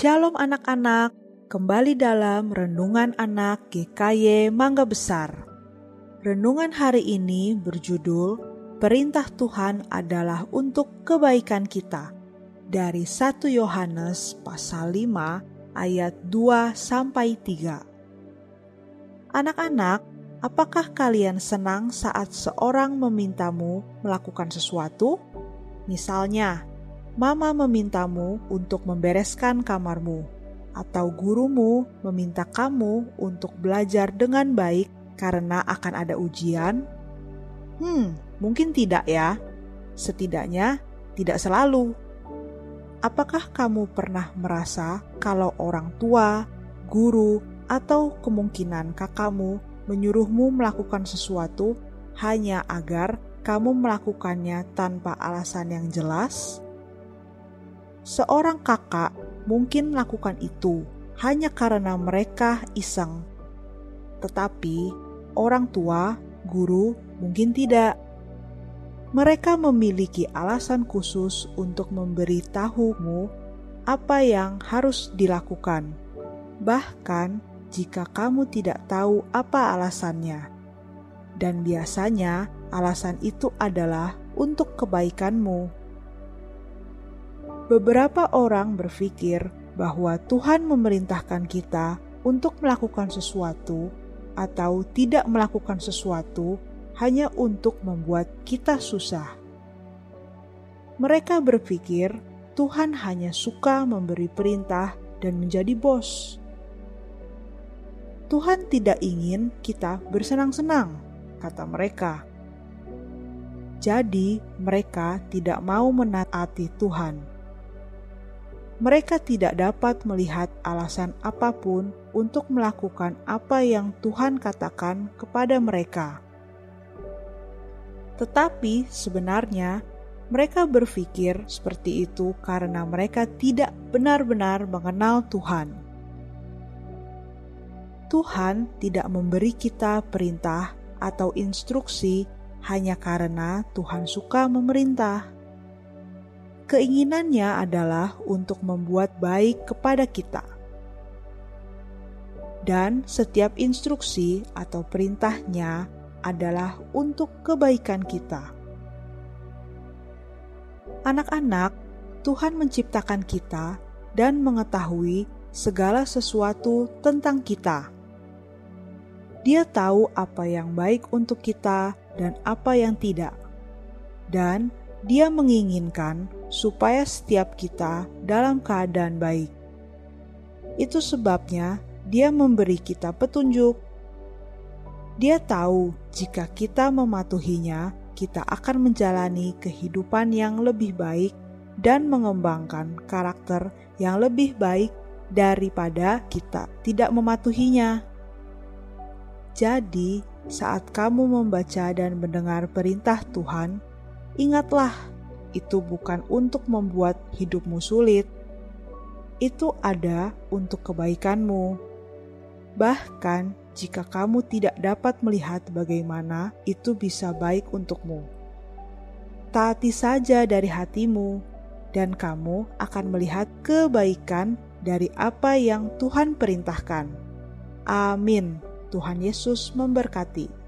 Shalom anak-anak, kembali dalam Renungan Anak GKY Mangga Besar. Renungan hari ini berjudul Perintah Tuhan adalah untuk kebaikan kita. Dari 1 Yohanes pasal 5 ayat 2 sampai 3. Anak-anak, apakah kalian senang saat seorang memintamu melakukan sesuatu? Misalnya, mama memintamu untuk membereskan kamarmu, atau gurumu meminta kamu untuk belajar dengan baik karena akan ada ujian? Hmm, mungkin tidak ya. Setidaknya tidak selalu. Apakah kamu pernah merasa kalau orang tua, guru, atau kemungkinan kakakmu menyuruhmu melakukan sesuatu hanya agar kamu melakukannya tanpa alasan yang jelas? Seorang kakak mungkin melakukan itu hanya karena mereka iseng, tetapi orang tua, guru, mungkin tidak. Mereka memiliki alasan khusus untuk memberitahumu apa yang harus dilakukan, bahkan jika kamu tidak tahu apa alasannya. Dan biasanya alasan itu adalah untuk kebaikanmu. Beberapa orang berpikir bahwa Tuhan memerintahkan kita untuk melakukan sesuatu atau tidak melakukan sesuatu hanya untuk membuat kita susah. Mereka berpikir Tuhan hanya suka memberi perintah dan menjadi bos. Tuhan tidak ingin kita bersenang-senang, kata mereka. Jadi, mereka tidak mau menaati Tuhan mereka tidak dapat melihat alasan apa pun untuk melakukan apa yang Tuhan katakan kepada mereka. Tetapi sebenarnya mereka berpikir seperti itu karena mereka tidak benar-benar mengenal Tuhan. Tuhan tidak memberi kita perintah atau instruksi hanya karena Tuhan suka memerintah keinginannya adalah untuk membuat baik kepada kita. Dan setiap instruksi atau perintahnya adalah untuk kebaikan kita. Anak-anak, Tuhan menciptakan kita dan mengetahui segala sesuatu tentang kita. Dia tahu apa yang baik untuk kita dan apa yang tidak, dan Dia menginginkan supaya setiap kita dalam keadaan baik. Itu sebabnya Dia memberi kita petunjuk. Dia tahu jika kita mematuhinya, kita akan menjalani kehidupan yang lebih baik dan mengembangkan karakter yang lebih baik daripada kita tidak mematuhinya. Jadi, saat kamu membaca dan mendengar perintah Tuhan, ingatlah itu bukan untuk membuat hidupmu sulit, itu ada untuk kebaikanmu. Bahkan jika kamu tidak dapat melihat bagaimana itu bisa baik untukmu, taati saja dari hatimu, dan kamu akan melihat kebaikan dari apa yang Tuhan perintahkan. Amin. Tuhan Yesus memberkati.